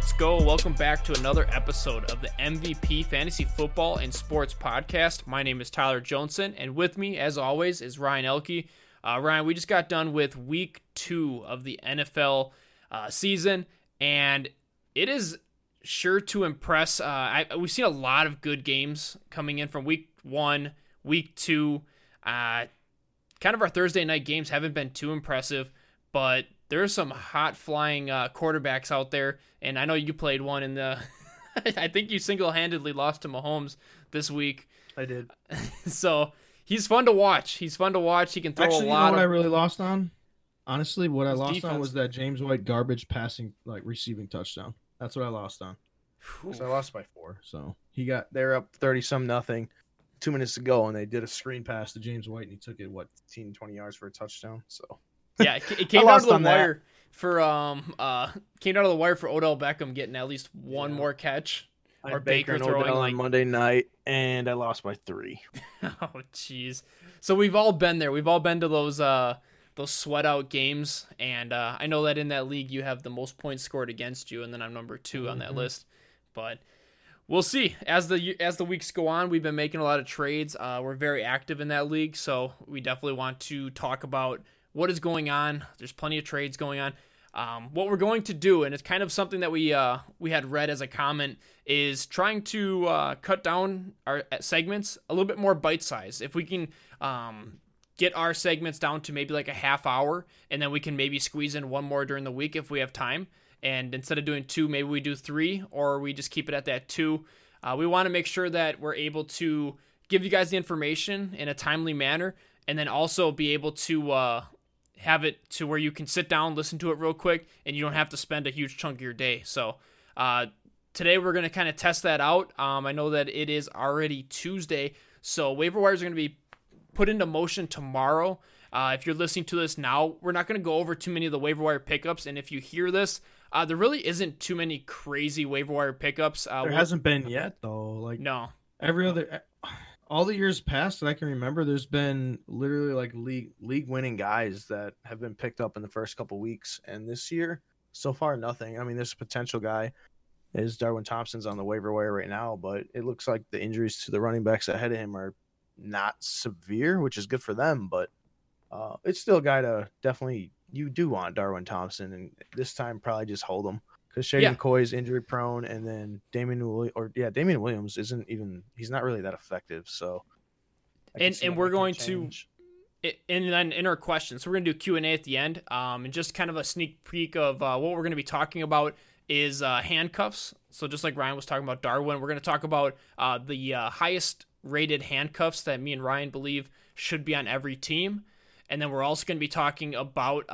Let's go. Welcome back to another episode of the MVP Fantasy Football and Sports Podcast. My name is Tyler Johnson, and with me, as always, is Ryan Oelke. Uh, Ryan, we just got done with week two of the NFL uh, season, and it is sure to impress. Uh, I, we've seen a lot of good games coming in from week one, week two. Uh, kind of our Thursday night games haven't been too impressive, but there's some hot flying uh, quarterbacks out there, and I know you played one in the. I think you single handedly lost to Mahomes this week. I did. so he's fun to watch. He's fun to watch. He can throw Actually, a lot. you know what of... I really lost on? Honestly, what I lost defense. on was that James White garbage passing, like receiving touchdown. That's what I lost on. So I lost by four. So he got they're up thirty some nothing, two minutes to go, and they did a screen pass to James White, and he took it what 15, 20 yards for a touchdown. So yeah, it, it came I down lost to the on that. wire for um uh came down to the wire for Odell Beckham getting at least one Yeah. more catch. I Or had Baker and throwing, Odell like- on Monday night, and I lost by three. oh jeez. So we've all been there. We've all been to those uh those sweat out games, and uh, I know that in that league you have the most points scored against you, and then I'm number 2 on that Mhm. list. But we'll see as the as the weeks go on. We've been making a lot of trades. Uh, we're very active in that league, so we definitely want to talk about what is going on. There's plenty of trades going on. Um, what we're going to do, and it's kind of something that we uh, we had read as a comment, is trying to uh, cut down our uh, segments a little bit more bite size. If we can um, get our segments down to maybe like a half hour, and then we can maybe squeeze in one more during the week if we have time. And instead of doing two, maybe we do three, or we just keep it at that two. Uh, we want to make sure that we're able to give you guys the information in a timely manner, and then also be able to uh, have it to where you can sit down, listen to it real quick, and you don't have to spend a huge chunk of your day. So uh, today we're going to kind of test that out. Um, I know that it is already Tuesday, so waiver wires are going to be put into motion tomorrow. Uh, if you're listening to this now, we're not going to go over too many of the waiver wire pickups. And if you hear this, uh, there really isn't too many crazy waiver wire pickups. Uh, There hasn't been yet though. Like no. every other, all the years past that I can remember, there's been literally like league league winning guys that have been picked up in the first couple weeks, and this year so far nothing. I mean, this potential guy is Darwin Thompson's on the waiver wire right now, but it looks like the injuries to the running backs ahead of him are not severe, which is good for them, but uh, it's still a guy to definitely you do want Darwin Thompson, and this time probably just hold him because Shady Yeah. McCoy is injury prone, and then Damien Williams, or yeah, Damien Williams isn't even he's not really that effective. So, And- and we're going to- change. it, and then in our questions. So we're gonna do Q and A at the end, um, and just kind of a sneak peek of uh, what we're gonna be talking about is uh, handcuffs. So just like Ryan was talking about Darwin, we're gonna talk about uh, the uh, highest rated handcuffs that me and Ryan believe should be on every team, and then we're also gonna be talking about.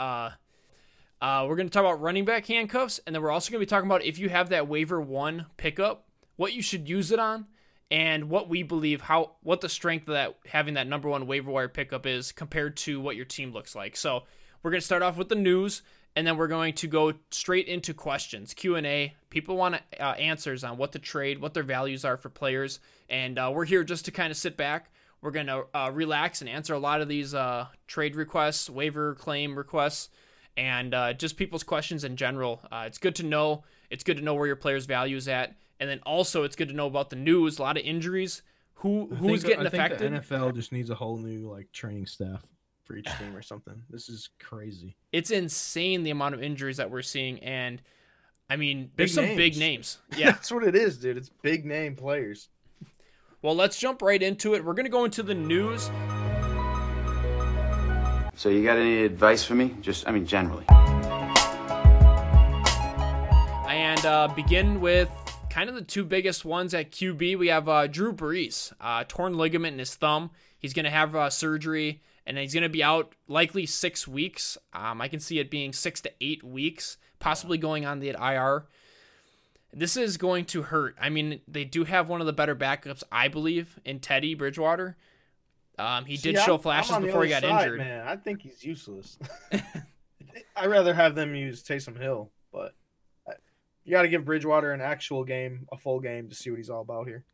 Uh, we're going to talk about running back handcuffs, and then we're also going to be talking about if you have that waiver one pickup, what you should use it on, and what we believe how what the strength of that having that number one waiver wire pickup is compared to what your team looks like. So we're going to start off with the news, and then we're going to go straight into questions Q and A. People want uh, answers on what to trade, what their values are for players, and uh, we're here just to kind of sit back. We're going to uh, relax and answer a lot of these uh, trade requests, waiver claim requests and uh, just people's questions in general. Uh, it's good to know. It's good to know where your players' value is at, and then also it's good to know about the news. A lot of injuries. Who I who's think- getting I think affected? The NFL just needs a whole new like training staff for each team or something. This is crazy. It's insane the amount of injuries that we're seeing, and I mean, there's Big some big names. names. Yeah. that's what it is, dude. It's big name players. well, let's jump right into it. We're gonna go into the news. So you got any advice for me? Just, I mean, generally. and uh, begin with kind of the two biggest ones at QB. We have uh, Drew Brees, uh, torn ligament in his thumb. He's going to have uh, surgery, and he's going to be out likely six weeks. Um, I can see it being six to eight weeks, possibly going on the IR. This is going to hurt. I mean, they do have one of the better backups, I believe, in Teddy Bridgewater. Um, he did See, show I'm- flashes I'm before he got side, injured. Man, I think he's useless. I'd rather have them use Taysom Hill, but uh, you got to give Bridgewater an actual game, a full game, to see what he's all about here.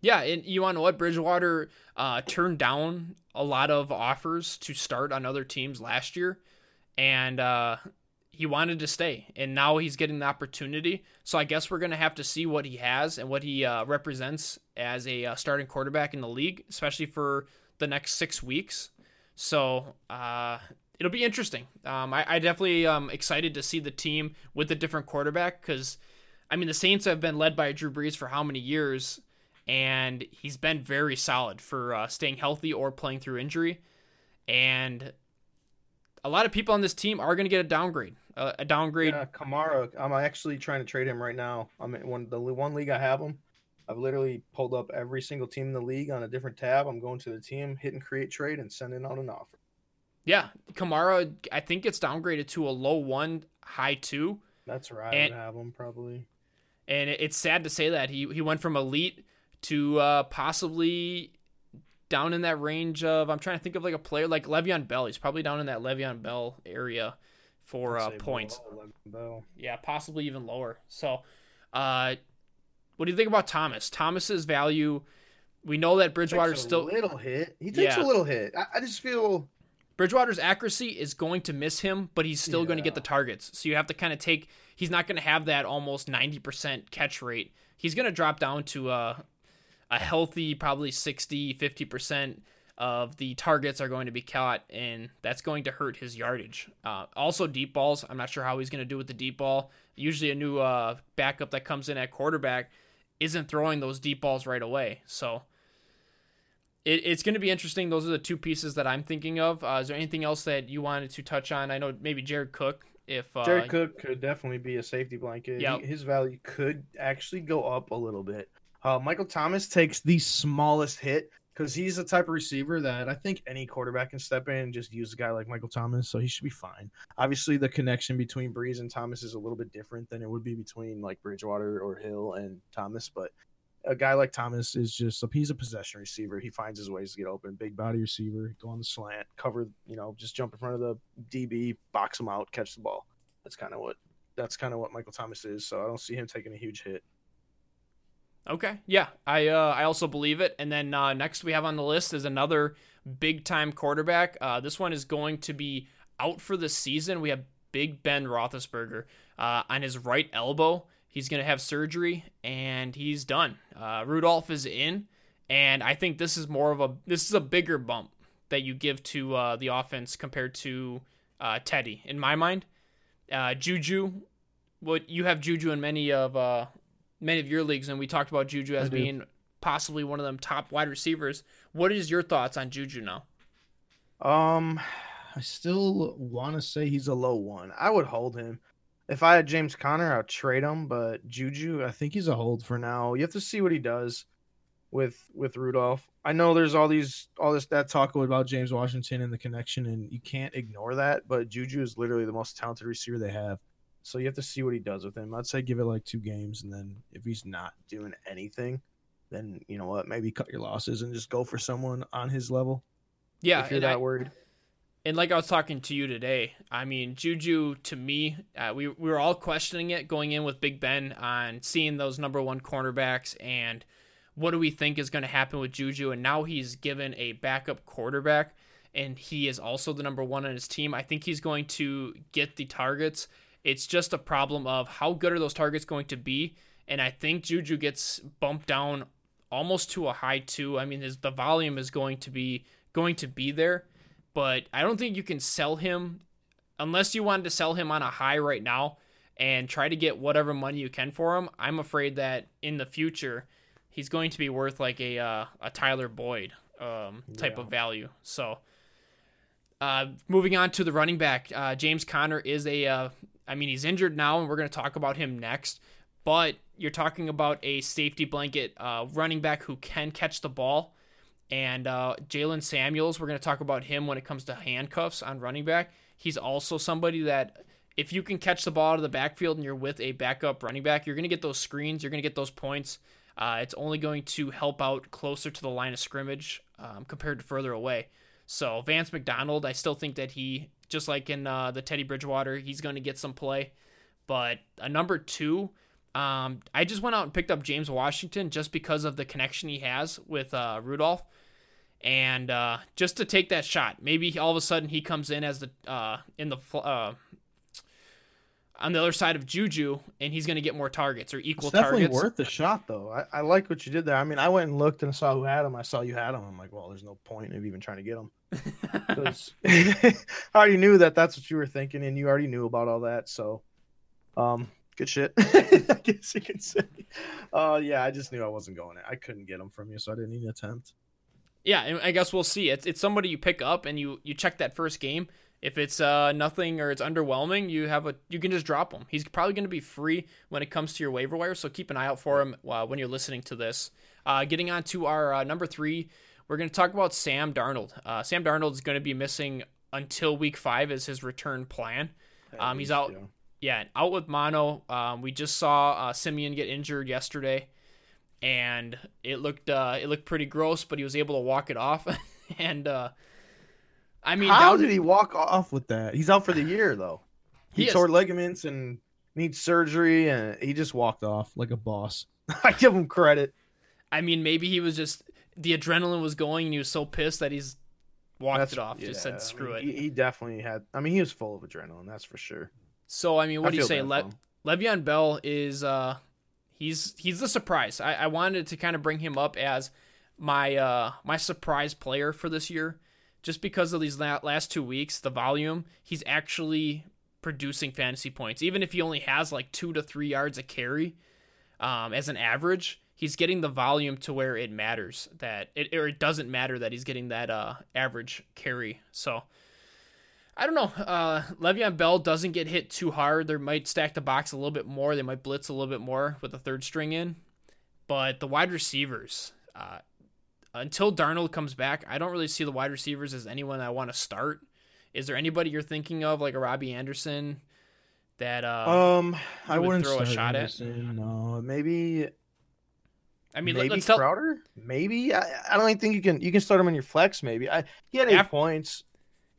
Yeah, and you want to know what? Bridgewater uh, turned down a lot of offers to start on other teams last year, and uh, he wanted to stay, and now he's getting the opportunity. So I guess we're gonna have to see what he has and what he uh, represents as a uh, starting quarterback in the league, especially for the next six weeks. So uh, it'll be interesting. Um, I, I definitely am excited to see the team with a different quarterback because, I mean, the Saints have been led by Drew Brees for how many years, and he's been very solid for uh, staying healthy or playing through injury. And a lot of people on this team are going to get a downgrade. Uh, a downgrade. Yeah, Kamara. I'm actually trying to trade him right now. I'm in one the one league I have him. I've literally pulled up every single team in the league on a different tab. I'm going to the team, hitting create trade, and sending out an offer. Yeah, Kamara, I think it's downgraded to a low one, high two. That's right. And, I have him probably. And it's sad to say that he he went from elite to uh, possibly down in that range of I'm trying to think of like a player like Le'Veon Bell. He's probably down in that Le'Veon Bell area for uh, points. Yeah, possibly even lower. So, uh, what do you think about Thomas? Thomas's value. We know that Bridgewater's still a little hit. He takes yeah. a little hit. I, I, just feel Bridgewater's accuracy is going to miss him, but he's still yeah. going to get the targets. So you have to kind of take. He's not going to have that almost ninety percent catch rate. He's going to drop down to a a healthy probably 60 50 percent of the targets are going to be caught, and that's going to hurt his yardage. Uh, also, deep balls. I'm not sure how he's going to do with the deep ball. Usually, a new uh, backup that comes in at quarterback isn't throwing those deep balls right away. So it, it's going to be interesting. Those are the two pieces that I'm thinking of. Uh, is there anything else that you wanted to touch on? I know maybe Jared Cook. If uh, Jared Cook could definitely be a safety blanket, yep. his value could actually go up a little bit. Uh, Michael Thomas takes the smallest hit because he's the type of receiver that I think any quarterback can step in and just use a guy like Michael Thomas, so he should be fine. Obviously, the connection between Brees and Thomas is a little bit different than it would be between like Bridgewater or Hill and Thomas, but a guy like Thomas is just a he's a possession receiver. He finds his ways to get open. Big body receiver, go on the slant, cover, you know, just jump in front of the DB, box him out, catch the ball. That's kind of what that's kind of what Michael Thomas is. So I don't see him taking a huge hit. Okay, yeah, I uh, I also believe it. And then uh, next we have on the list is another big time quarterback. Uh, this one is going to be out for the season. We have Big Ben Roethlisberger uh, on his right elbow. He's going to have surgery and he's done. Uh, Rudolph is in, and I think this is more of a this is a bigger bump that you give to uh, the offense compared to Teddy in my mind. Juju, what you have Juju in many of many of your leagues, and we talked about Juju as being possibly one of them top wide receivers. What is your thoughts on Juju now? Um, I still want to say he's a low one. I would hold him. If I had James Conner, I'd trade him, but Juju, I think he's a hold for now. You have to see what he does with with Rudolph. I know there's all these all this that talk about James Washington and the connection, and you can't ignore that. But Juju is literally the most talented receiver they have. So you have to see what he does with him. I'd say give it like two games, and then if he's not doing anything, then you know what, maybe cut your losses and just go for someone on his level. Yeah, if you're that I, worried. And like I was talking to you today, I mean Juju to me, uh, we we were all questioning it going in with Big Ben on seeing those number one cornerbacks and what do we think is going to happen with Juju, and now he's given a backup quarterback and he is also the number one on his team. I think he's going to get the targets it's just a problem of how good are those targets going to be. And I think Juju gets bumped down almost to a high two. I mean, his, the volume is going to be going to be there, but I don't think you can sell him unless you wanted to sell him on a high right now and try to get whatever money you can for him. I'm afraid that in the future he's going to be worth like a uh, a Tyler Boyd um, type yeah. of value. So. Uh, moving on to the running back, uh, James Conner is a uh, I mean, he's injured now, and we're going to talk about him next. But you're talking about a safety blanket uh, running back who can catch the ball. And uh, Jaylen Samuels, we're going to talk about him when it comes to handcuffs on running back. He's also somebody that, if you can catch the ball out of the backfield and you're with a backup running back, you're going to get those screens, you're going to get those points. Uh, it's only going to help out closer to the line of scrimmage um, compared to further away. So Vance McDonald, I still think that he just like in uh, the Teddy Bridgewater, he's going to get some play. But a number two, um, I just went out and picked up James Washington just because of the connection he has with uh, Rudolph, and uh, just to take that shot. Maybe all of a sudden he comes in as the uh, in the uh, on the other side of Juju, and he's going to get more targets or equal It's definitely targets. worth the shot, though. I, I like what you did there. I mean, I went and looked and saw who had him. I saw you had him. I'm like, well, there's no point of even trying to get him. I already knew that that's what you were thinking, and you already knew about all that. So, um, good shit. I guess you could say. Uh, yeah, I just knew I wasn't going. It. I couldn't get him from you, so I didn't even attempt. Yeah, and I guess we'll see. It's it's somebody you pick up and you you check that first game. If it's uh nothing or it's underwhelming, you have a you can just drop him. He's probably going to be free when it comes to your waiver wire, so keep an eye out for him uh, when you're listening to this. Uh, getting on to our uh, number three, we're going to talk about Sam Darnold. Uh, Sam Darnold is going to be missing until week five is his return plan. Um, he's out. Yeah, out with mono. Um, we just saw uh, Siemian get injured yesterday, and it looked uh, it looked pretty gross, but he was able to walk it off. and uh, I mean, How down- did he walk off with that? He's out for the year though. He, He is. tore ligaments and needs surgery, and he just walked off like a boss. I give him credit. I mean, maybe he was just the adrenaline was going, and he was so pissed that he's walked That's- it off. Just yeah, said I screw mean, it. He, he definitely had. I mean, he was full of adrenaline. That's for sure. So I mean, what I do you say? Le-. Le'Veon Bell is uh he's he's the surprise. I, I wanted to kind of bring him up as my uh my surprise player for this year, just because of these la- last two weeks, the volume. He's actually producing fantasy points, even if he only has like two to three yards a carry, um, as an average. He's getting the volume to where it matters that it or it doesn't matter that he's getting that uh average carry. So. I don't know. Uh, Le'Veon Bell doesn't get hit too hard. They might stack the box a little bit more. They might blitz a little bit more with the third string in. But the wide receivers, uh, until Darnold comes back, I don't really see the wide receivers as anyone I want to start. Is there anybody you're thinking of, like a Robbie Anderson, that uh, Um, I would wouldn't throw a shot at? No, maybe I mean, maybe let's tell. Crowder. Maybe I, I don't even think you can. You can start him on your flex. Maybe I he had eight Af- points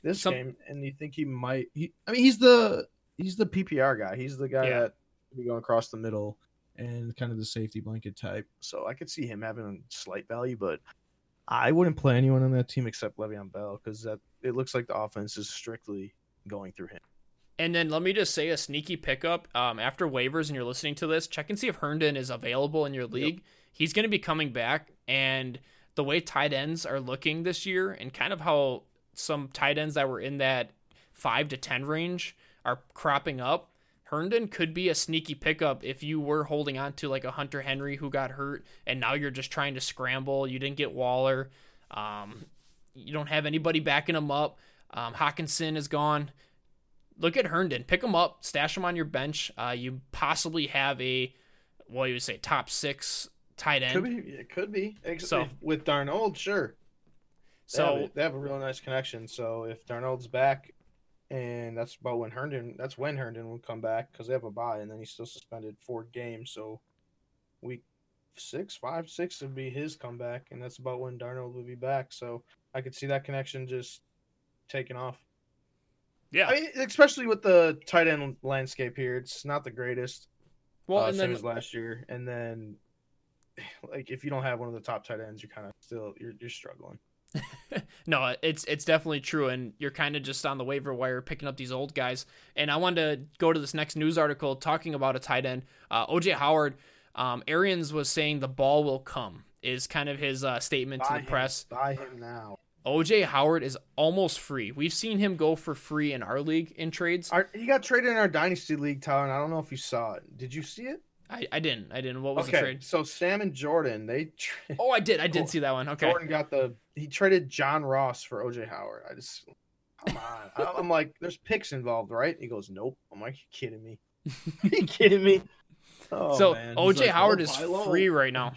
this Some- game, and you think he might. He, I mean, he's the he's the PPR guy. He's the guy Yeah. that be going across the middle and kind of the safety blanket type. So I could see him having a slight value, but I wouldn't play anyone on that team except Le'Veon Bell because that it looks like the offense is strictly going through him. And then let me just say a sneaky pickup. Um, after waivers and you're listening to this, check and see if Herndon is available in your league. He's going to be coming back, and the way tight ends are looking this year, and kind of how some tight ends that were in that five to ten range are cropping up. Herndon could be a sneaky pickup if you were holding on to like a Hunter Henry who got hurt, and now you're just trying to scramble. You didn't get Waller. Um, you don't have anybody backing him up. Um, Hockenson is gone look at Herndon, pick him up, stash him on your bench. Uh, you possibly have a, what you would say, top six tight end. Could be, it could be. So- with Darnold, sure. So they have, a, they have a really nice connection. So if Darnold's back, and that's about when Herndon, that's when Herndon will come back because they have a bye, and then he's still suspended four games. So week six, five, six would be his comeback, and that's about when Darnold would be back. So I could see that connection just taking off. yeah, I mean, especially with the tight end landscape here, it's not the greatest. well, uh, and same then as last year, and then like if you don't have one of the top tight ends, you're kind of still you're you're struggling. no, it's it's definitely true, and you're kind of just on the waiver wire picking up these old guys. And I wanted to go to this next news article talking about a tight end, uh, OJ Howard. Um, Arians was saying the ball will come is kind of his uh, statement to the him. press. Buy him now. OJ Howard is almost free. We've seen him go for free in our league in trades. Our, he got traded in our dynasty league, Tyler. And I don't know if you saw it. Did you see it? I, I didn't. I didn't. What was the okay, trade? so Sam and Jordan, they tra- Oh, I did. I did see that one. Okay. Jordan got the he traded John Ross for OJ Howard. I just come on. I'm like, there's picks involved, right? He goes, nope. I'm like, you kidding me? you kidding me? Oh, so man. OJ like, Howard oh, is free right now.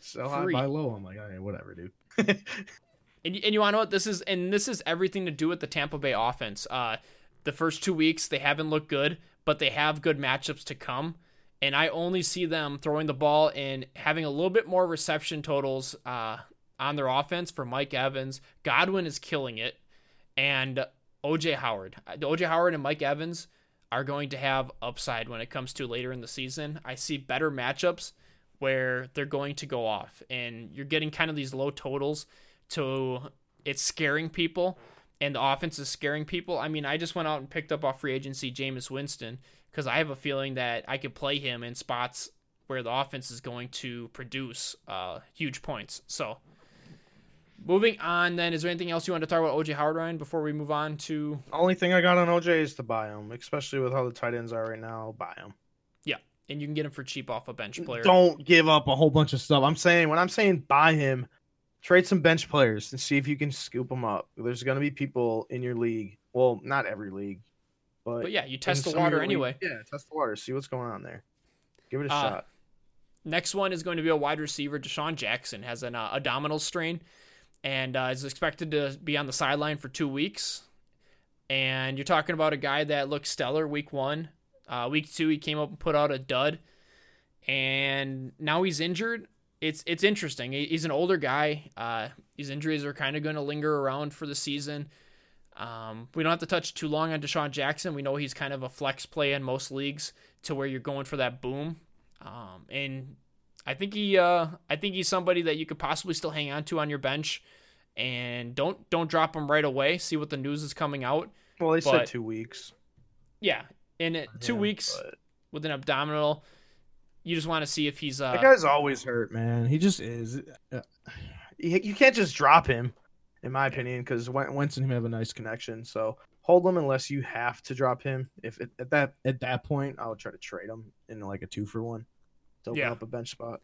So high, free. buy low. I'm like, okay, whatever, dude. And, and you want to know what this is? And this is everything to do with the Tampa Bay offense. Uh, the first two weeks they haven't looked good, but they have good matchups to come. And I only see them throwing the ball and having a little bit more reception totals uh, on their offense for Mike Evans. Godwin is killing it, and OJ Howard. Uh, OJ Howard and Mike Evans are going to have upside when it comes to later in the season. I see better matchups where they're going to go off, and you're getting kind of these low totals to it's scaring people and the offense is scaring people. I mean, I just went out and picked up off free agency Jameis Winston because I have a feeling that I could play him in spots where the offense is going to produce uh, huge points. So, moving on, then, is there anything else you want to talk about OJ Howard, Ryan, before we move on to? Only thing I got on OJ is to buy him, especially with how the tight ends are right now. Buy him. Yeah, and you can get him for cheap off a bench player. Don't give up a whole bunch of stuff. I'm saying when I'm saying buy him, trade some bench players and see if you can scoop them up. There's going to be people in your league. Well, not every league, but, But yeah, you test the water league- anyway. Yeah, test the water. See what's going on there. Give it a Uh, shot. Next one is going to be a wide receiver. DeSean Jackson has an uh, abdominal strain and uh, is expected to be on the sideline for two weeks. And you're talking about a guy that looked stellar week one. Uh, week two, he came up and put out a dud. And now he's injured. It's it's interesting. He's an older guy. Uh, these injuries are kind of going to linger around for the season. Um, we don't have to touch too long on DeSean Jackson. We know he's kind of a flex play in most leagues to where you're going for that boom. Um, and I think he, uh, I think he's somebody that you could possibly still hang on to on your bench, and don't don't drop him right away. See what the news is coming out. Well, they but- said two weeks. Yeah, in it, two Yeah, weeks but- with an abdominal, you just want to see if he's. Uh, That guy's always hurt, man. He just is. Uh, You you can't just drop him, in my opinion, because Wentz and him have a nice connection. So hold him unless you have to drop him. If it, at that at that point, I would try to trade him in like a two for one to open Yeah. up a bench spot.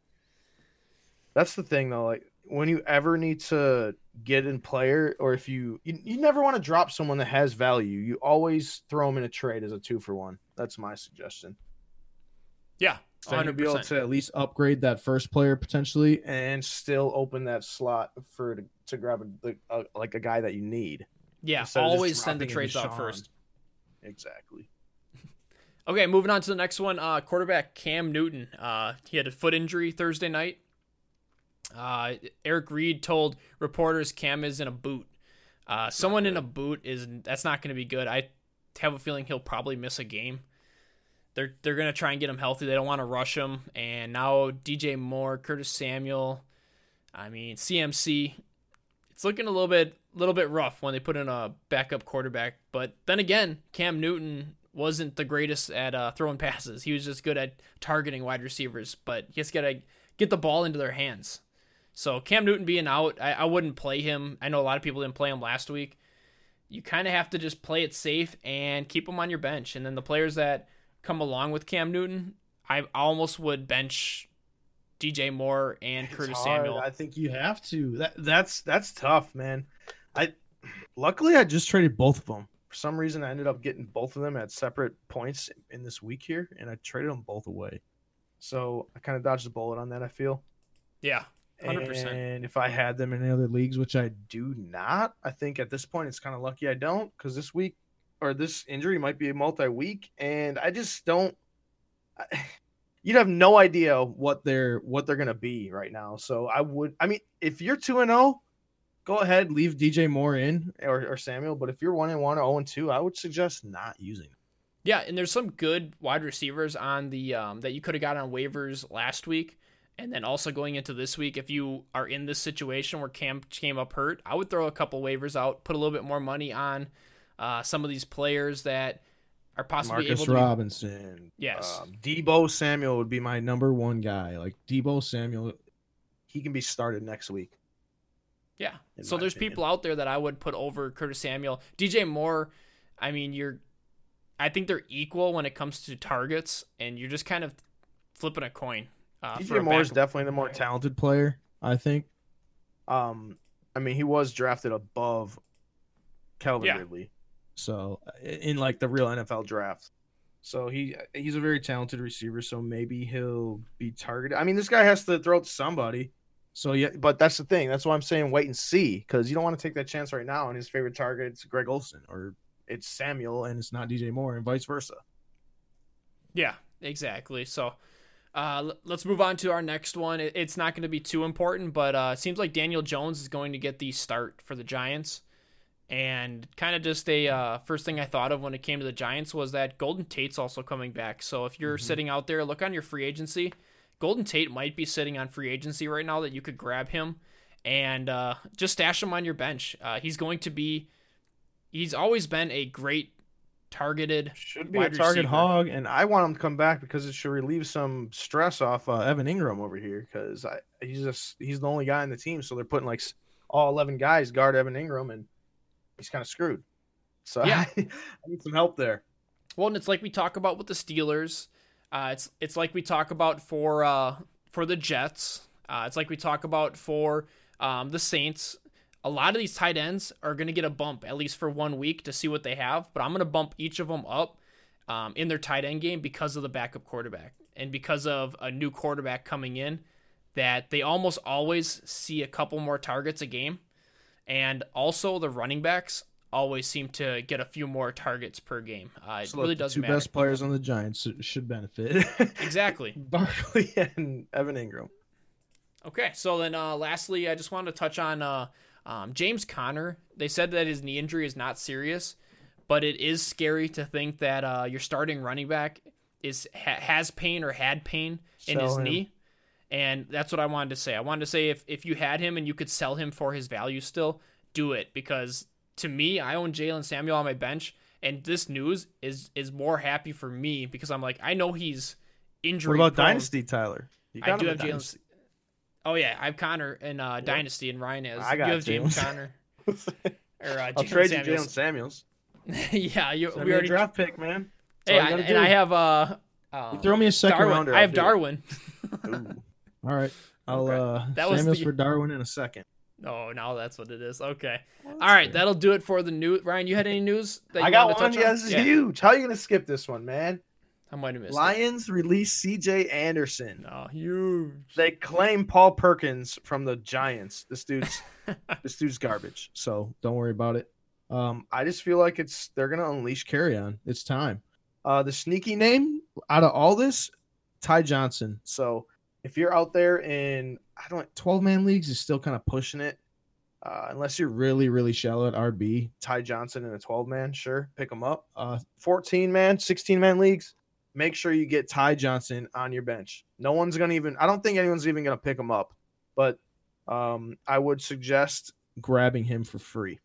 That's the thing though. Like when you ever need to get in player, or if you you, you never want to drop someone that has value, you always throw them in a trade as a two for one. That's my suggestion. yeah, So you'll hundred be able to at least upgrade that first player potentially, and still open that slot for to, grab a, a, like a guy that you need. Yeah, instead of just always send the trades out first. Exactly. Okay, moving on to the next one. Uh, quarterback Cam Newton. Uh, he had a foot injury Thursday night. Uh, Eric Reid told reporters Cam is in a boot. Uh, someone in a boot is that's not going to be good. I have a feeling he'll probably miss a game. They're they're going to try and get him healthy. They don't want to rush him. And now DJ Moore, Curtis Samuel, I mean CMC. It's looking a little bit little bit rough when they put in a backup quarterback. But then again, Cam Newton wasn't the greatest at uh, throwing passes. He was just good at targeting wide receivers. But he just gotta get the ball into their hands. So Cam Newton being out, I, I wouldn't play him. I know a lot of people didn't play him last week. You kind of have to just play it safe and keep him on your bench. And then the players that come along with Cam Newton, I almost would bench DJ Moore and It's Curtis hard. Samuel. I think you have to. That that's that's tough, man. I luckily I just traded both of them. For some reason, I ended up getting both of them at separate points in this week here, and I traded them both away. So I kind of dodged the bullet on that. I feel. yeah, 100%. And if I had them in any other leagues, which I do not, I think at this point it's kind of lucky I don't because this week or this injury might be a multi week, and I just don't. I, you'd have no idea what they're what they're gonna be right now. So I would. I mean, if you're two and zero, go ahead leave DJ Moore in or, or Samuel. But if you're one and one or zero and two, I would suggest not using. Yeah, and there's some good wide receivers on the um, that you could have got on waivers last week, and then also going into this week. If you are in this situation where Cam came up hurt, I would throw a couple waivers out, put a little bit more money on uh, some of these players that are possibly Marcus able to. be- Robinson, Yes. um, Deebo Samuel would be my number one guy. Like Deebo Samuel, he can be started next week. Yeah. So there's opinion. people out there that I would put over Curtis Samuel, DJ Moore. I mean, you're. I think they're equal when it comes to targets, and you're just kind of flipping a coin. Uh, DJ Moore is definitely the more talented player, I think. Um, I mean, he was drafted above Calvin Yeah. Ridley, so in like the real NFL draft. So he he's a very talented receiver. So maybe he'll be targeted. I mean, this guy has to throw to somebody. So yeah, but that's the thing. That's why I'm saying wait and see because you don't want to take that chance right now. And his favorite target is Greg Olsen or it's Samuel and it's not DJ Moore and vice versa. Yeah, exactly. So uh, let's move on to our next one. It- it's not going to be too important, but uh, it seems like Daniel Jones is going to get the start for the Giants. And kind of just a uh, first thing I thought of when it came to the Giants was that Golden Tate's also coming back. So if you're Mhm. sitting out there, look on your free agency. Golden Tate might be sitting on free agency right now that you could grab him and uh, just stash him on your bench. Uh, he's going to be, he's always been a great targeted. Should be a target hog, and I want him to come back because it should relieve some stress off uh, Evan Engram over here because he's just he's the only guy in the team, so they're putting like all eleven guys guard Evan Engram and he's kind of screwed. So yeah, I, need some help there. Well, and it's like we talk about with the Steelers. Uh, it's it's like we talk about for uh, for the Jets. Uh, it's like we talk about for um, the Saints a lot of these tight ends are going to get a bump at least for one week to see what they have. But I'm going to bump each of them up um, in their tight end game because of the backup quarterback and because of a new quarterback coming in that they almost always see a couple more targets a game. And also the running backs always seem to get a few more targets per game. Uh, it so really does two matter. best players on the Giants should benefit. exactly. Barkley and Evan Engram. Okay, so then uh, lastly, I just wanted to touch on uh, um, James Conner, they said that his knee injury is not serious, but it is scary to think that uh, your starting running back is ha- has pain or had pain in sell his him. knee. And that's what I wanted to say. I wanted to say if, if you had him and you could sell him for his value still, do it because to me, I own Jaylen Samuel on my bench, and this news is is more happy for me because I'm like I know he's injury. What about prone. Dynasty Tyler? I do have Jaylen. Oh yeah, I have Conner and uh, yep. Dynasty, and Ryan has. I got you have James, James Conner. or uh, I'll trade Samuels. you Jaylen Samuels. yeah, you. Send we already draft pick, man. That's hey, I, and I have uh. Um, throw me a second Darwin. rounder. I have Darwin. All right, I'll okay. uh that was Samuels the... for Darwin in a second. Oh, now that's what it is. Okay. All right, that'll do it for the news. Ryan, you had any news? That I got one. Yeah, this is yeah. huge. How are you gonna skip this one, man? I might have missed Lions it. release C.J. Anderson. Oh, huge. They claim Paul Perkins from the Giants. This dude's this dude's garbage. So don't worry about it. Um, I just feel like it's they're gonna unleash Kerryon. It's time. Uh, the sneaky name out of all this, Ty Johnson. So if you're out there in I don't 12 man leagues is still kind of pushing it. Uh, unless you're really, really shallow at RB, Ty Johnson in a 12 man, sure, pick him up. Uh, 14 man, 16 man leagues, make sure you get Ty Johnson on your bench. No one's going to even, I don't think anyone's even going to pick him up, but um, I would suggest grabbing him for free.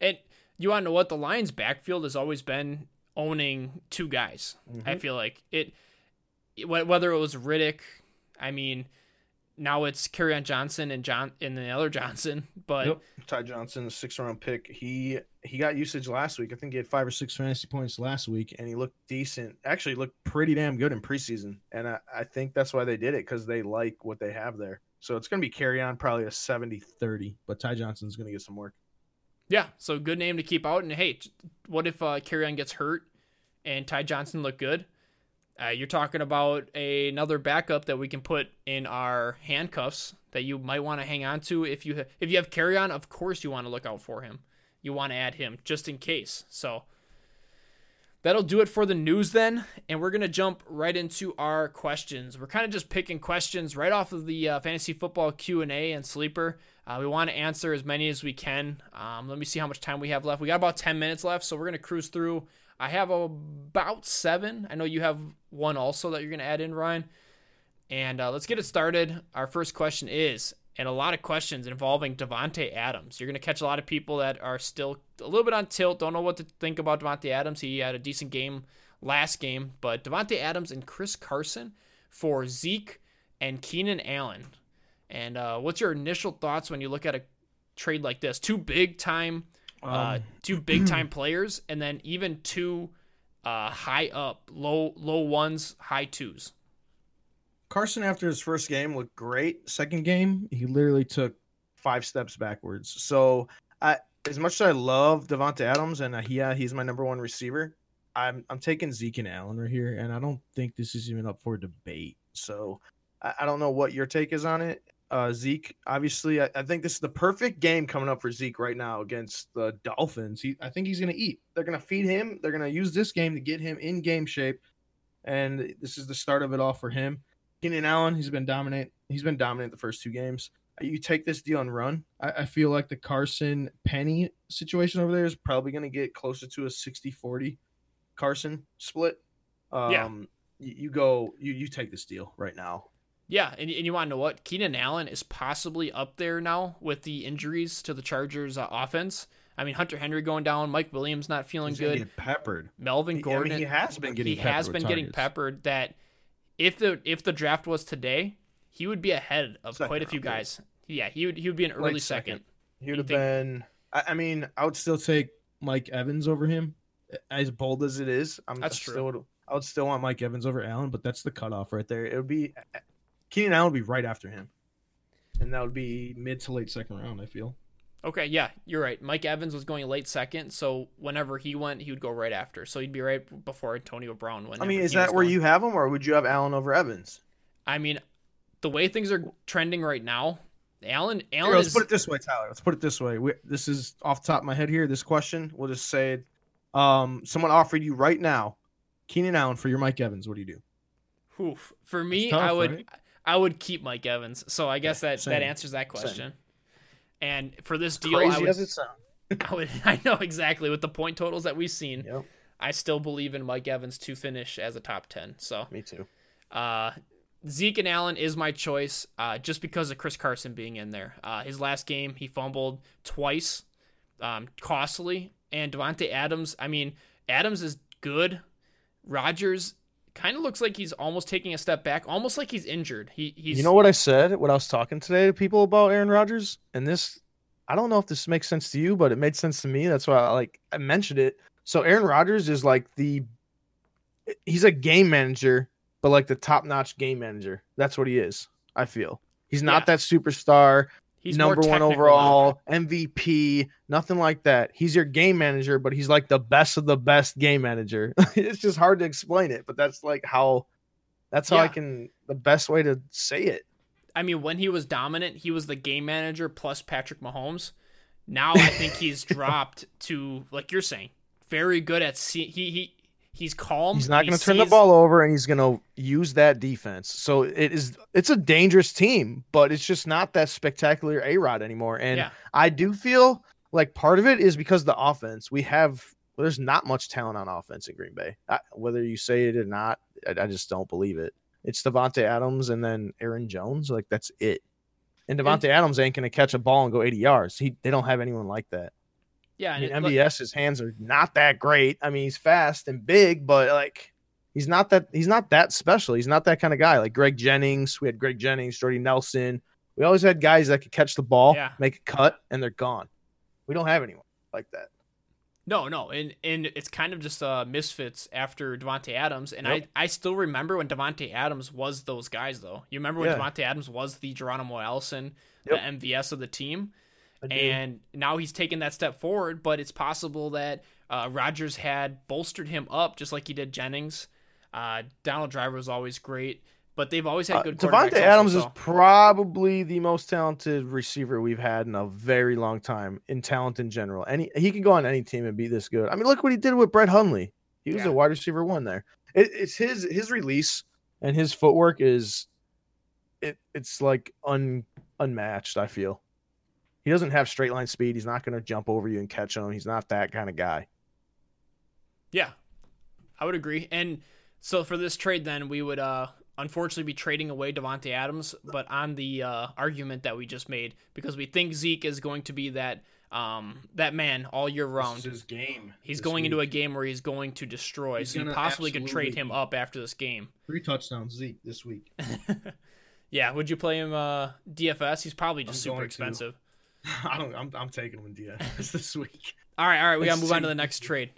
And you want to know what? The Lions' backfield has always been owning two guys. Mm-hmm. I feel like it, whether it was Riddick, I mean, now it's Kerryon Johnson and John and the other Johnson, but. Ty Johnson, six round pick. He he got usage last week. I think he had five or six fantasy points last week, and he looked decent. Actually, looked pretty damn good in preseason, and I, I think that's why they did it because they like what they have there. So it's going to be Kerryon, probably a 70-30, but Ty Johnson's going to get some work. Yeah, so good name to keep out. And hey, what if uh, Kerryon gets hurt and Ty Johnson look good? Uh, you're talking about a, another backup that we can put in our handcuffs that you might want to hang on to if you ha- if you have Kerryon. Of course, you want to look out for him. You want to add him just in case. So that'll do it for the news then, and we're gonna jump right into our questions. We're kind of just picking questions right off of the uh, fantasy football Q and A and sleeper. Uh, we want to answer as many as we can. Um, let me see how much time we have left. We got about ten minutes left, so we're gonna cruise through I have about seven. I know you have one also that you're going to add in, Ryan. And uh, let's get it started. Our first question is, and a lot of questions involving Davante Adams. You're going to catch a lot of people that are still a little bit on tilt, don't know what to think about Davante Adams. He had a decent game last game, but Davante Adams and Chris Carson for Zeke and Keenan Allen. And uh, what's your initial thoughts when you look at a trade like this? Two big time uh, um, two big time players, and then even two uh, high up, low low ones, high twos. Carson, after his first game, looked great. Second game, he literally took five steps backwards. So, I, as much as I love Davante Adams, and uh, yeah, he's my number one receiver, I'm I'm taking Zeke and Allen right here, and I don't think this is even up for debate. So, I, I don't know what your take is on it uh, Zeke. Obviously, I, I, think this is the perfect game coming up for Zeke right now against the Dolphins. He, I think he's going to eat. They're going to feed him. They're going to use this game to get him in game shape, and this is the start of it all for him. Keenan Allen, he's been dominant. He's been dominant the first two games. You take this deal and run. I, I feel like the Carson Penny situation over there is probably going to get closer to a 60-40 Carson split. Um, yeah. You, you go. You you take this deal right now. Yeah, and, and you want to know what? Keenan Allen is possibly up there now with the injuries to the Chargers uh, offense. I mean, Hunter Henry going down, Mike Williams not feeling He's good, peppered. Melvin He- I Gordon. mean, he has been getting. he peppered has been getting targets. peppered. That if the if the draft was today, he would be ahead of Second quite a few round, guys. Yeah, he would he would be an early Late second. second. He would have think- been. I, I mean, I would still take Mike Evans over him. As bold as it is, I'm That's I true. Still, I would still want Mike Evans over Allen, but that's the cutoff right there. It would be Keenan Allen would be right after him, and that would be mid to late second round. I feel. Okay, yeah, you're right. Mike Evans was going late second, so whenever he went, he would go right after. So he'd be right before Antonio Brown. Went. I mean, is that where going. you have him, or would you have Allen over Evans? I mean, the way things are trending right now, Allen Here, Allen let's is put it this way, Tyler. Let's put it this way. We, this is off the top of my head here. This question, we'll just say it. Um, someone offered you right now, Keenan Allen for your Mike Evans. What do you do? oof. for me. tough, I would right? I would keep Mike Evans. So I guess that that same. answers that Same. question. And for this deal, I would, as it sounds. I would I know exactly with the point totals that we've seen. Yep, I still believe in Mike Evans to finish as a top ten. So me too. Uh, Zeke and Allen is my choice, uh, just because of Chris Carson being in there. Uh, his last game, he fumbled twice, um, costly, and Davante Adams. I mean, Adams is good. Rodgers kind of looks like he's almost taking a step back, almost like he's injured. He he's You know what I said? What I was talking today to people about Aaron Rodgers, and this, I don't know if this makes sense to you, but it made sense to me. That's why I like I mentioned it. So Aaron Rodgers is like the, he's a game manager, but like the top notch game manager. That's what he is. I feel he's not Yeah. that superstar, he's number one overall, MVP, nothing like that. He's your game manager, but he's like the best of the best game manager. it's just hard to explain it, but that's like how. That's how I can the best way to say it. I mean, when he was dominant, he was the game manager plus Patrick Mahomes. Now I think he's dropped to like you're saying, very good at see he he he's calm. He's not he going to turn the ball over, and he's going to use that defense. So it is. It's a dangerous team, but it's just not that spectacular a Rod anymore. And Yeah. I do feel like part of it is because of the offense. We have there's not much talent on offense in Green Bay. I, whether you say it or not, I, I just don't believe it. It's Davante Adams and then Aaron Jones. Like that's it. And Davante Adams ain't going to catch a ball and go 80 yards. He they don't have anyone like that. Yeah, I and mean, MVS's hands are not that great. I mean, he's fast and big, but like he's not that he's not that special. He's not that kind of guy. Like Greg Jennings, we had Greg Jennings, Jordy Nelson. We always had guys that could catch the ball, Yeah. make a cut, and they're gone. We don't have anyone like that. No, no, and and it's kind of just uh, misfits after Davante Adams, and Yep. I I still remember when Davante Adams was those guys though. You remember when Yeah. Davante Adams was the Geronimo Allison, Yep. the MVS of the team. And now he's taken that step forward. But it's possible that uh, Rodgers had bolstered him up just like he did Jennings. Uh, Donald Driver was always great, but they've always had Uh, good. Davante quarterbacks also, Adams is probably the most talented receiver we've had in a very long time in talent in general. Any he can go on any team and be this good. I mean, look what he did with Brett Hundley. He was Yeah. a wide receiver one there. It, it's his his release and his footwork is it it's like un unmatched. I feel he doesn't have straight line speed. He's not going to jump over you and catch him. He's not that kind of guy. Yeah, I would agree. And so for this trade, then we would uh, unfortunately be trading away Davante Adams, but on the uh, argument that we just made, because we think Zeke is going to be that um, that man all year round. his game. He's going into a game where he's going to destroy, He's so you gonna possibly could trade him up after this game. three touchdowns Zeke this week. yeah, would you play him uh, DFS? He's probably just I'm super expensive. to. I don't. I'm, I'm taking him in DFS this week. All right, all right, we gotta move on to the next trade.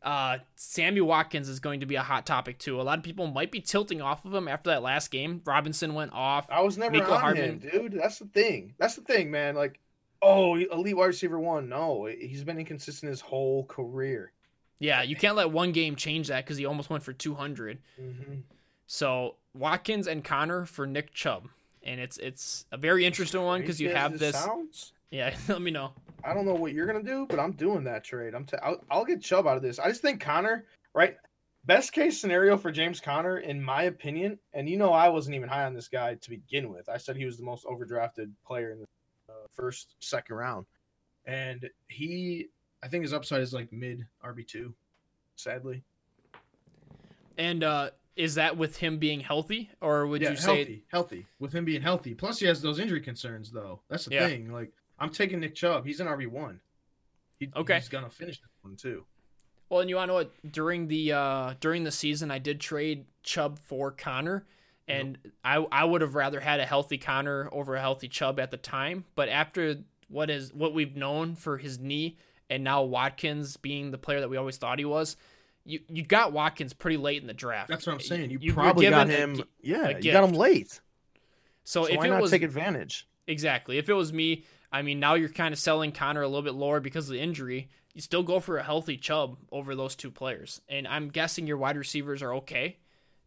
Uh, Sammy Watkins is going to be a hot topic too. A lot of people might be tilting off of him after that last game. Robinson went off. I was never on Hardman- him, dude. That's the thing. That's the thing, man. Like, oh, elite wide receiver one. No, he's been inconsistent his whole career. Yeah, you can't let one game change that because he almost went for 200. Mm-hmm. So Watkins and Conner for Nick Chubb, and it's it's a very interesting one because you have this. Sounds. Yeah, let me know. I don't know what you're gonna do, but I'm doing that trade. I'm. T- I'll, I'll get Chubb out of this. I just think Conner, right? Best case scenario for James Conner, in my opinion, and you know I wasn't even high on this guy to begin with. I said he was the most overdrafted player in the uh, first, second round, and he, I think his upside is like mid RB two. Sadly, And uh, is that with him being healthy, or would yeah, you say? healthy, healthy with him being healthy. Plus, he has those injury concerns, though. That's the Yeah. thing. Like I'm taking Nick Chubb. He's an RB one. He, Okay. he's gonna finish this one too. Well, and you want to know what? During the uh, during the season, I did trade Chubb for Conner, and I I would have rather had a healthy Conner over a healthy Chubb at the time. But after what is what we've known for his knee, and now Watkins being the player that we always thought he was, you you got Watkins pretty late in the draft. That's what I'm saying. You, you probably got given a him. yeah, a you got him late. So, So if why it not was take advantage? Exactly. If it was me, I mean, now you're kind of selling Conner a little bit lower because of the injury. You still go for a healthy Chubb over those two players, and I'm guessing your wide receivers are okay,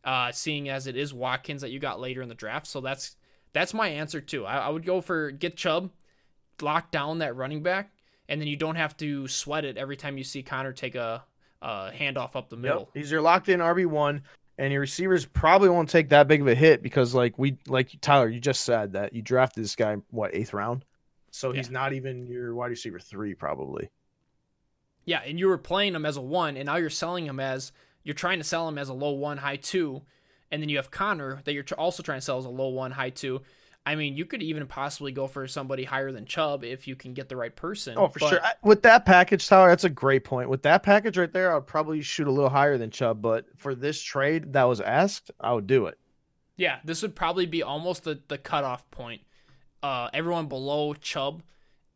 uh, seeing as it is Watkins that you got later in the draft. So that's that's my answer too. I, I would go for get Chubb, lock down that running back, and then you don't have to sweat it every time you see Conner take a, a handoff up the middle. Yep. He's your locked in RB one, and your receivers probably won't take that big of a hit because, like we, like Tyler, you just said that you drafted this guy what eighth round, so he's not even your wide receiver three probably. Yeah, and you were playing him as a one, and now you're selling him as you're trying to sell him as a low one, high two, and then you have Conner that you're also trying to sell as a low one, high two. I mean, you could even possibly go for somebody higher than Chubb if you can get the right person. Oh, for but- sure. I- With that package, Tyler, that's a great point. With that package right there, I'd probably shoot a little higher than Chubb, but for this trade that was asked, I would do it. Yeah, this would probably be almost the, the cutoff point. Uh, everyone below Chubb,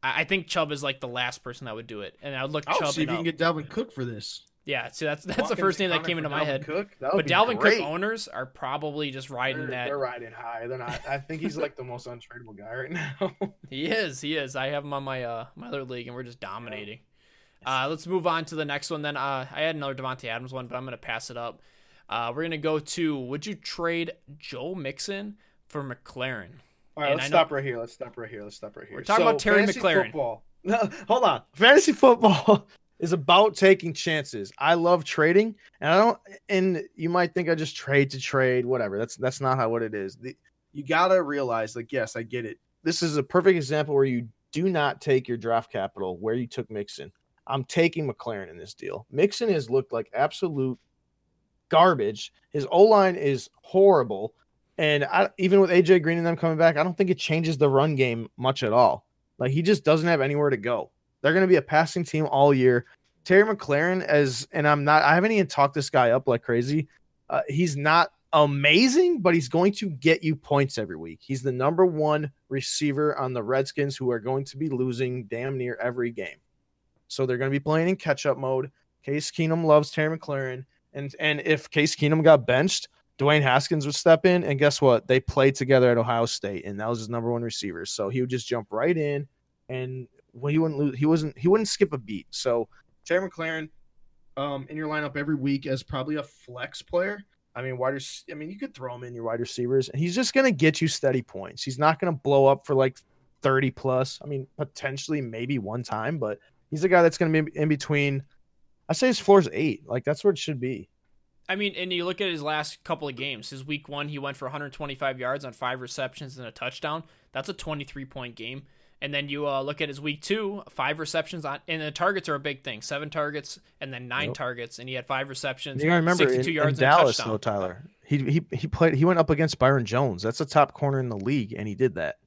I, I think Chubb is like the last person that would do it, and I would look I'll Chubb. see if you can get Dalvin Cook for this. yeah, see that's that's the first name that came into my head. Cook, But Dalvin great. Cook owners are probably just riding They're, that. they're riding high. They're not. I think he's like the most untradeable guy right now. He is. He is. I have him on my uh my other league, and we're just dominating. Uh, let's move on to the next one. Then uh, I had another Davante Adams one, but I'm gonna pass it up. Uh, we're gonna go to Would you trade Joe Mixon for McLaurin? All right, And let's know- stop right here. Let's stop right here. Let's stop right here. We're talking about Terry fantasy McLaurin. Football. No, hold on. Fantasy football is about taking chances. I love trading, and I don't. And you might think I just trade to trade, whatever. That's that's not how what it is. The, you gotta realize, like, yes, I get it. This is a perfect example where you do not take your draft capital where you took Mixon. I'm taking McLaurin in this deal. Mixon has looked like absolute garbage. His O line is horrible. And I, even with AJ Green and them coming back, I don't think it changes the run game much at all. Like he just doesn't have anywhere to go. They're going to be a passing team all year. Terry McLaurin, as and I'm not, I haven't even talked this guy up like crazy. Uh, he's not amazing, but he's going to get you points every week. He's the number one receiver on the Redskins, who are going to be losing damn near every game. So they're going to be playing in catch up mode. Case Keenum loves Terry McLaurin, and and if Case Keenum got benched, Dwayne Haskins would step in, and guess what? They played together at Ohio State, and that was his number one receiver. So he would just jump right in, and well, he wouldn't lose. He wasn't. He wouldn't skip a beat. So Terry McLaurin, um, in your lineup every week as probably a flex player. I mean, wide. I mean, you could throw him in your wide receivers, and he's just gonna get you steady points. He's not gonna blow up for like thirty plus. I mean, potentially maybe one time, but he's a guy that's gonna be in between. I say his floor is eight. Like that's where it should be. I mean, and you look at his last couple of games. His week one, he went for 125 yards on five receptions and a touchdown. That's a 23 point game. And then you uh, look at his week two, five receptions on, and the targets are a big thing. Seven targets and then nine Yep. targets, and he had five receptions, You gotta remember 62 in, yards in Dallas though, Tyler. He he he played. He went up against Byron Jones. That's the top corner in the league, and he did that.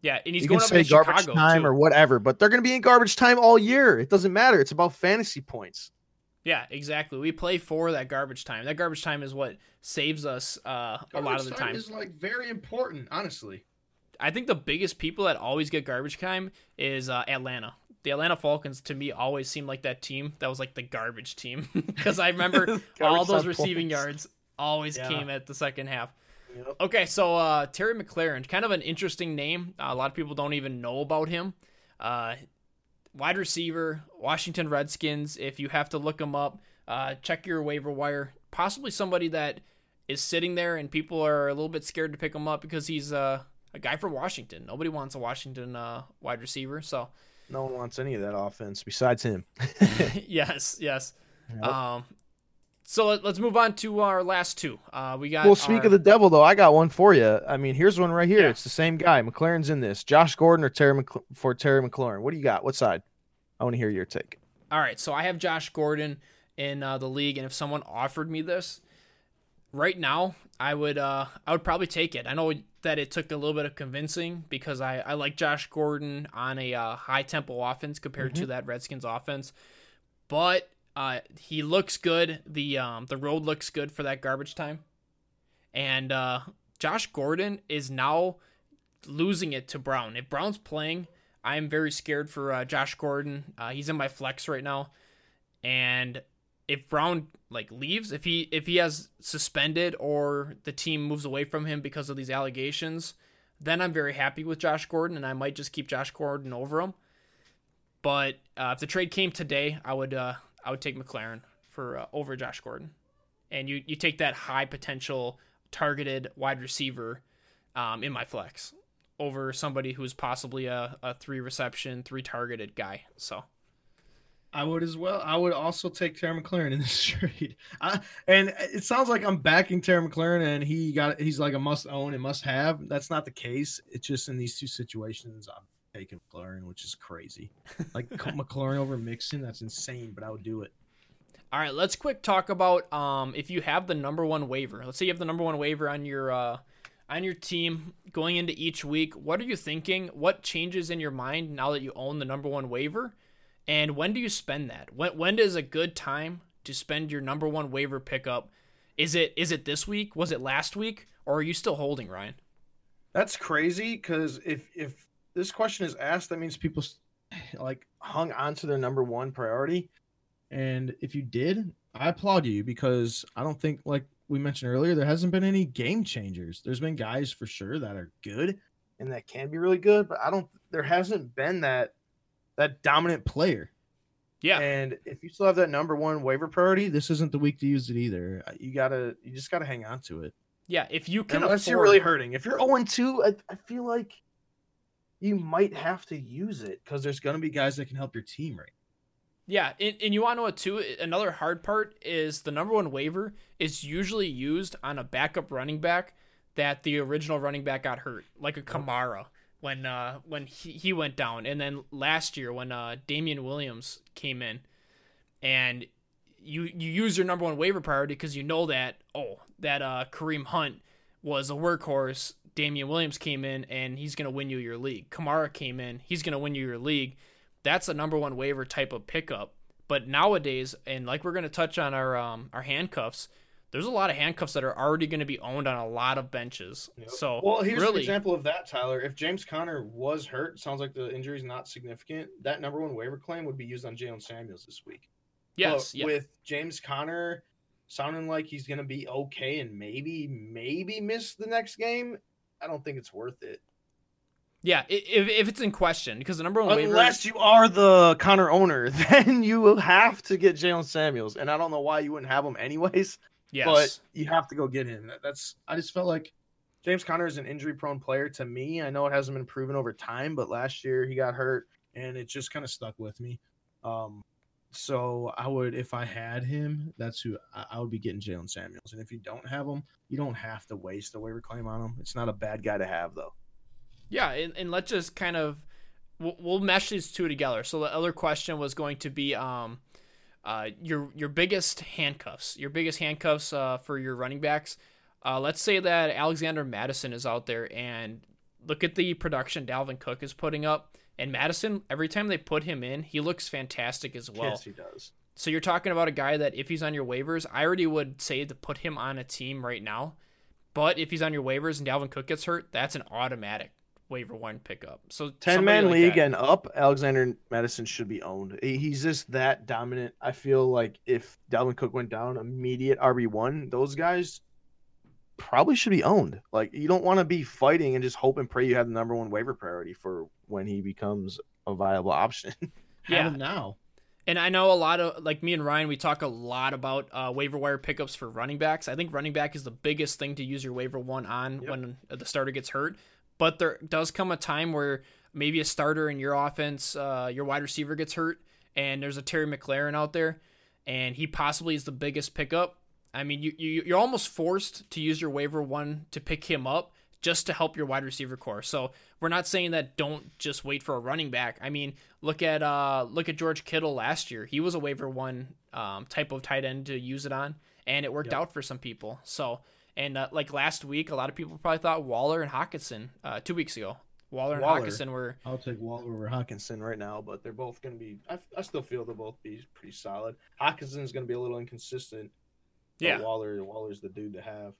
Yeah, and he's you going can up say garbage Chicago time too. or whatever, but they're going to be in garbage time all year. It doesn't matter. It's about fantasy points. Yeah, exactly. We play for that garbage time. That garbage time is what saves us uh, a lot of the time. is like very important, honestly. I think the biggest people that always get garbage time is uh, Atlanta. The Atlanta Falcons to me always seem like that team that was like the garbage team because I remember all those receiving points. yards always Yeah. came at the second half. Yep. Okay, so uh, Terry McLaurin, kind of an interesting name. Uh, a lot of people don't even know about him. Uh, wide receiver, Washington Redskins. If you have to look him up, uh, check your waiver wire. Possibly somebody that is sitting there and people are a little bit scared to pick him up because he's uh, a guy from Washington. Nobody wants a Washington uh, wide receiver. So, No one wants any of that offense besides him. yes, yes. Yep. Um, so let, us move on to our last two. Uh, we got. well, speak our- of the devil, though, I got one for you. I mean, here's one right here. Yeah. It's the same guy. McLaurin's in this. Josh Gordon or Terry McL- for Terry McLaurin. What do you got? What side? I want to hear your take. All right, so I have Josh Gordon in uh, the league, and if someone offered me this right now, I would uh, I would probably take it. I know that it took a little bit of convincing because I, I like Josh Gordon on a uh, high tempo offense compared to that Redskins offense, but uh, he looks good. The um, the road looks good for that garbage time, and uh, Josh Gordon is now losing it to Brown. If Brown's playing, I'm very scared for uh, Josh Gordon. Uh, he's in my flex right now, and if Brown like leaves, if he if he has suspended or the team moves away from him because of these allegations, then I'm very happy with Josh Gordon, and I might just keep Josh Gordon over him. But uh, if the trade came today, I would uh, I would take McLaurin for uh, over Josh Gordon, and you you take that high potential targeted wide receiver um, in my flex over somebody who's possibly a, a three reception, three targeted guy. So I would as well. I would also take Terry McLaurin in this trade. I, and it sounds like I'm backing Terry McLaurin, and he got he's like a must own and must have. That's not the case. It's just in these two situations I'm taking McLaurin, which is crazy. Like McLaurin over Mixon, that's insane, but I would do it. All right, let's quick talk about um if you have the number one waiver. Let's say you have the number one waiver on your uh on your team going into each week. What are you thinking? What changes in your mind now that you own the number one waiver? And when do you spend that? When when is a good time to spend your number one waiver pickup? Is it is it this week? Was it last week? Or are you still holding Ryan? That's crazy because if if this question is asked, that means people like hung on to their number one priority. And if you did, I applaud you because I don't think like we mentioned earlier, there hasn't been any game changers. There's been guys for sure that are good and that can be really good, but I don't there hasn't been that that dominant player. Yeah. And if you still have that number one waiver priority, this isn't the week to use it either. Uh, you gotta you just gotta hang on to it. Yeah, if you can Unless afford, you're really hurting. If you're 0 2, I, I feel like you might have to use it because there's gonna be guys that can help your team right. Yeah, and, and you want to know what too? Another hard part is the number one waiver is usually used on a backup running back that the original running back got hurt, like a Kamara when uh when he, he went down, and then last year when uh Damien Williams came in, and you you use your number one waiver priority because you know that oh that uh Kareem Hunt was a workhorse. Damien Williams came in and he's gonna win you your league. Kamara came in, he's gonna win you your league that's a number one waiver type of pickup. But nowadays, and like we're going to touch on our um, our handcuffs, there's a lot of handcuffs that are already going to be owned on a lot of benches. Yep. So Well, here's really, an example of that, Tyler. If James Conner was hurt, sounds like the injury is not significant. That number one waiver claim would be used on Jaylen Samuels this week. yes, But yeah, with James Conner sounding like he's going to be okay and maybe maybe miss the next game, I don't think it's worth it. yeah. If, if it's in question, because the number one waiver, Unless you are the Conner owner, then you will have to get Jaylen Samuels, and I don't know why you wouldn't have him anyways. yes, But you have to go get him. That's I just felt like James Conner is an injury-prone player to me. I know it hasn't been proven over time, but last year he got hurt, and it just kind of stuck with me. Um, so I would, if I had him, that's who I, would be getting Jaylen Samuels. And if you don't have him, you don't have to waste a waiver claim on him. It's not a bad guy to have, though. Yeah, and, and let's just kind of we'll, we'll mesh these two together. So the other question was going to be um, uh, your your biggest handcuffs, your biggest handcuffs uh, for your running backs. Uh, let's say that Alexander Mattison is out there and look at the production Dalvin Cook is putting up. And Mattison, every time they put him in, he looks fantastic as well. yes, he does. So you're talking about a guy that if he's on your waivers, I already would say to put him on a team right now. But if he's on your waivers and Dalvin Cook gets hurt, that's an automatic waiver one pickup. So Ten man like league that. and up, Alexander Mattison should be owned. He's just that dominant. I feel like if Dalvin Cook went down, immediate RB one, those guys probably should be owned. Like you don't want to be fighting and just hope and pray you have the number one waiver priority for when he becomes a viable option. Yeah. have now. And I know a lot of like me and Ryan, we talk a lot about uh, waiver wire pickups for running backs. I think running back is the biggest thing to use your waiver one on Yep. when the starter gets hurt. But there does come a time where maybe a starter in your offense, uh, your wide receiver gets hurt, and there's a Terry McLaurin out there, and he possibly is the biggest pickup. I mean, you, you you're almost forced to use your waiver one to pick him up just to help your wide receiver core. So we're not saying that don't just wait for a running back. I mean, look at uh look at George Kittle last year. He was a waiver one um, type of tight end to use it on, and it worked Yep. out for some people. So And uh, like last week, a lot of people probably thought Waller and Hockenson uh, two weeks ago. Waller and Waller. Hockenson were I'll take Waller over Hockenson right now, but they're both going to be. I, I still feel they'll both be pretty solid. Hockenson's going to be a little inconsistent. Yeah. Waller, Waller's the dude to have.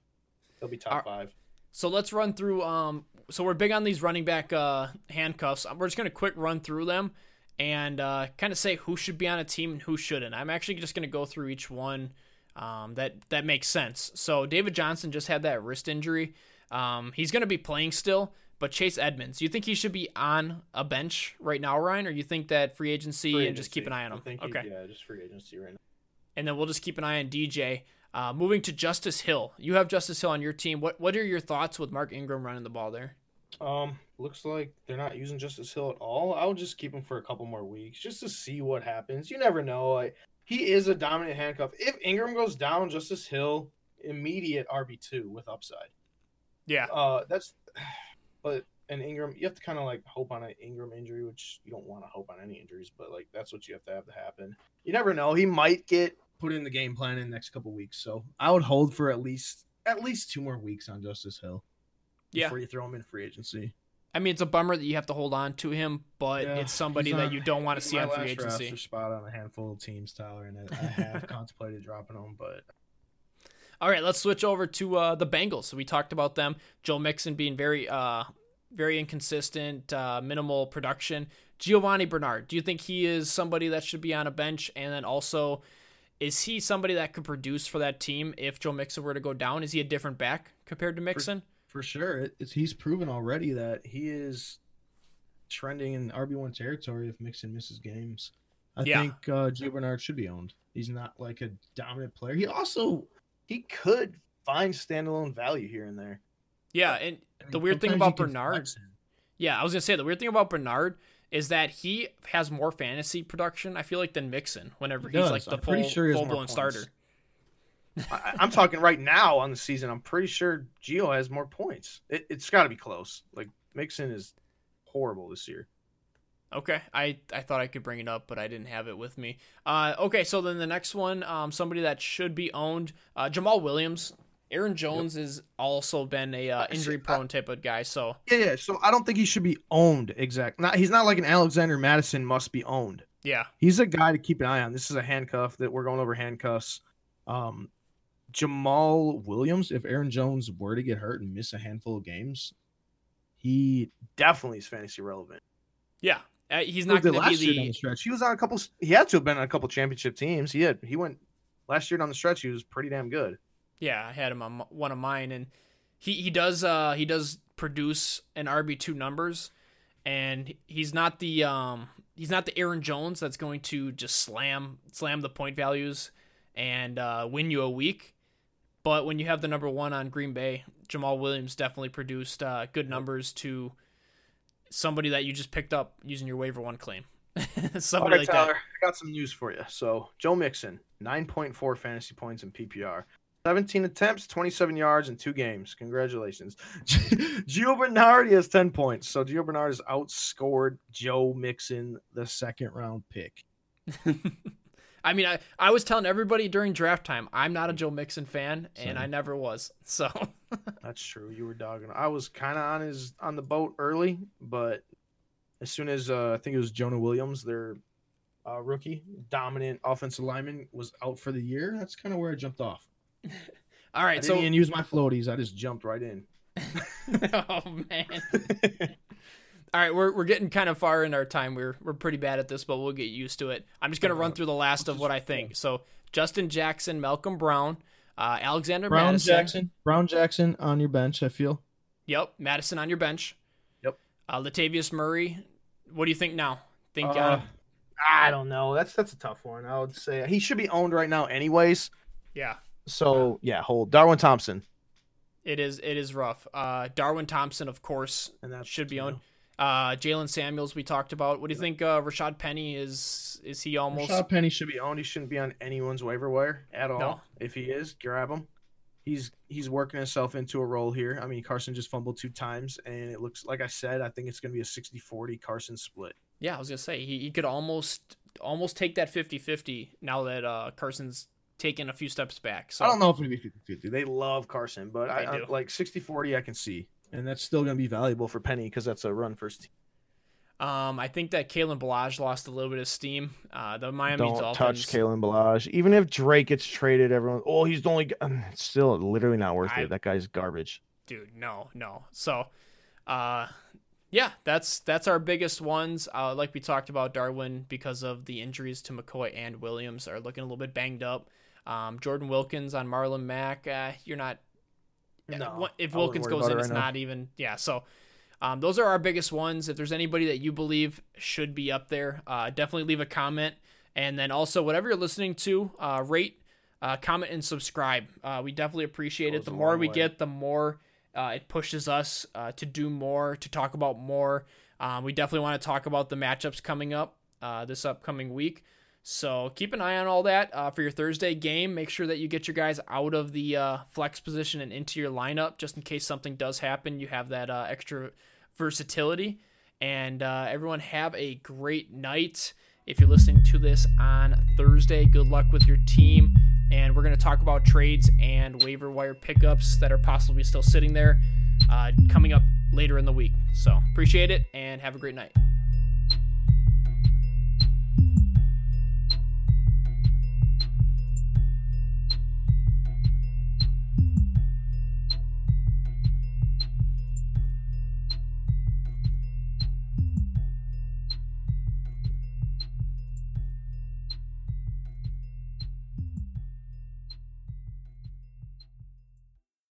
He'll be top five. So let's run through. Um, so we're big on these running back uh, handcuffs. We're just gonna quick run through them and uh, kind of say who should be on a team and who shouldn't. I'm actually just gonna go through each one um, that that makes sense. So David Johnson just had that wrist injury. Um, he's gonna be playing still, but Chase Edmonds, you think he should be on a bench right now, Ryan, or you think that free agency Free and just keep an eye on I him? think he- Okay. yeah, just free agency right now. and then we'll just keep an eye on DJ. Uh, moving to Justice Hill, you have Justice Hill on your team. What what are your thoughts with Mark Ingram running the ball there? Um, looks like they're not using Justice Hill at all. I'll just keep him for a couple more weeks just to see what happens. You never know. Like he is a dominant handcuff. If Ingram goes down, Justice Hill immediate RB two with upside. Yeah, Uh, that's but and Ingram, you have to kind of like hope on an Ingram injury, which you don't want to hope on any injuries, but like that's what you have to have to happen. You never know. He might get put in the game plan in the next couple weeks. So I would hold for at least at least two more weeks on Justice Hill. Yeah. Before you throw him in free agency. I mean it's a bummer that you have to hold on to him, but Yeah, it's somebody he's that you don't want to see on free agency. spot on a handful of teams, Tyler, and I, I have contemplated dropping him, but All right, let's switch over to uh, the Bengals. So we talked about them. Joe Mixon being very, uh, very inconsistent, uh, minimal production. Giovani Bernard, do you think he is somebody that should be on a bench? And then also, is he somebody that could produce for that team if Joe Mixon were to go down? Is he a different back compared to Mixon? for sure, it's he's proven already that he is trending in RB one territory if Mixon misses games. I Yeah. think uh, Gio Bernard should be owned. He's not like a dominant player. He also he could find standalone value here and there. Yeah, and I mean, The weird thing about Bernard- yeah, I was gonna say the weird thing about Bernard is that he has more fantasy production. I feel like than Mixon. Whenever He he's like the I'm pretty full sure he has full more blown starter. I, I'm talking right now on the season. I'm pretty sure Gio has more points. It, it's got to be close. Like Mixon is horrible this year. Okay, I I thought I could bring it up, but I didn't have it with me. Uh, okay, so then the next one, um, somebody that should be owned, uh, Jamaal Williams. Aaron Jones has also been a uh, injury prone type of guy, so Yeah, yeah. So I don't think he should be owned. Exact. Not he's not like an Alexander Mattison must be owned. yeah, He's a guy to keep an eye on. This is a handcuff that we're going over handcuffs. Um, Jamaal Williams, if Aaron Jones were to get hurt and miss a handful of games, he definitely is fantasy relevant. yeah, uh, he's not going to be last year down the the stretch. He was on a couple. He had to have been on a couple championship teams. He had. He went last year down the stretch. He was pretty damn good. Yeah. I had him on one of mine, and he he does uh he does produce an RB two numbers, and he's not the um he's not the Aaron Jones that's going to just slam slam the point values and uh, win you a week. But when you have the number one on Green Bay, Jamaal Williams definitely produced uh, good numbers to somebody that you just picked up using your waiver one claim. somebody All right, like Tyler, I got some news for you. So Joe Mixon, nine point four fantasy points in PPR. 17 attempts, 27 yards in two games. Congratulations. Gio Bernard has 10 points. So Gio Bernard has outscored Joe Mixon, the second round pick. I mean, I, I was telling everybody during draft time, I'm not a Joe Mixon fan, and I never was. So, That's true. You were dogging. I was kind of on his on the boat early, but as soon as uh, I think it was Jonah Williams, their uh, rookie, dominant offensive lineman, was out for the year, that's kind of where I jumped off. all I didn't So, even use my floaties. I just jumped right in. oh man. All right, we're, we're getting kind of far in our time. We're we're pretty bad at this, but we'll get used to it. I'm just gonna run through the last of what I think. So Justin Jackson, Malcolm Brown, uh, Alexander Brown Mattison. Jackson. Brown Jackson on your bench, I feel. Yep, Mattison on your bench. Yep. Uh, Latavius Murray. What do you think now? Think uh, Uh, I don't know. That's that's a tough one. I would say he should be owned right now, anyways. yeah, So yeah, hold Darwin Thompson, it is it is rough. Uh, Darwin Thompson, of course, and that should be owned. Uh, Jaylen Samuels, we talked about. What do you think? Uh, Rashaad Penny is is he almost? Rashaad Penny should be owned. He shouldn't be on anyone's waiver wire at all. No. If he is, grab him. He's he's working himself into a role here. I mean, Carson just fumbled two times, and it looks like I said. I think it's going to be a 60-40 Carson split. Yeah, I was gonna say he, he could almost almost take that 50-50 now that uh, Carson's taken a few steps back. So I don't know if it'll be 50 50. They love Carson, but I, I like 60 40, I can see. And that's still going to be valuable for Penny because that's a run first team. Um, I think that Kalen Ballage lost a little bit of steam. Uh, the Miami Don't Dolphins. touch Kalen Ballage. Even if Drake gets traded, everyone, oh, he's the only. um, It's still literally not worth I- it. That guy's garbage. dude no no so uh yeah that's that's our biggest ones uh like we talked about darwin because of the injuries to mccoy and williams are looking a little bit banged up um jordan wilkins on marlon mack uh you're not No, if wilkins goes in it's right now. not even yeah so um, those are our biggest ones. If there's anybody that you believe should be up there, uh, definitely leave a comment. And then also, whatever you're listening to, uh, rate, uh, comment, and subscribe. Uh, we definitely appreciate it. The more we way. get, the more uh, it pushes us uh, to do more, to talk about more. Um, we definitely want to talk about the matchups coming up uh, this upcoming week. So keep an eye on all that uh, for your Thursday game. Make sure that you get your guys out of the uh, flex position and into your lineup, just in case something does happen. You have that uh, extra versatility. And uh, everyone have a great night. If you're listening to this on Thursday, good luck with your team. And we're going to talk about trades and waiver wire pickups that are possibly still sitting there uh, coming up later in the week. So appreciate it and have a great night.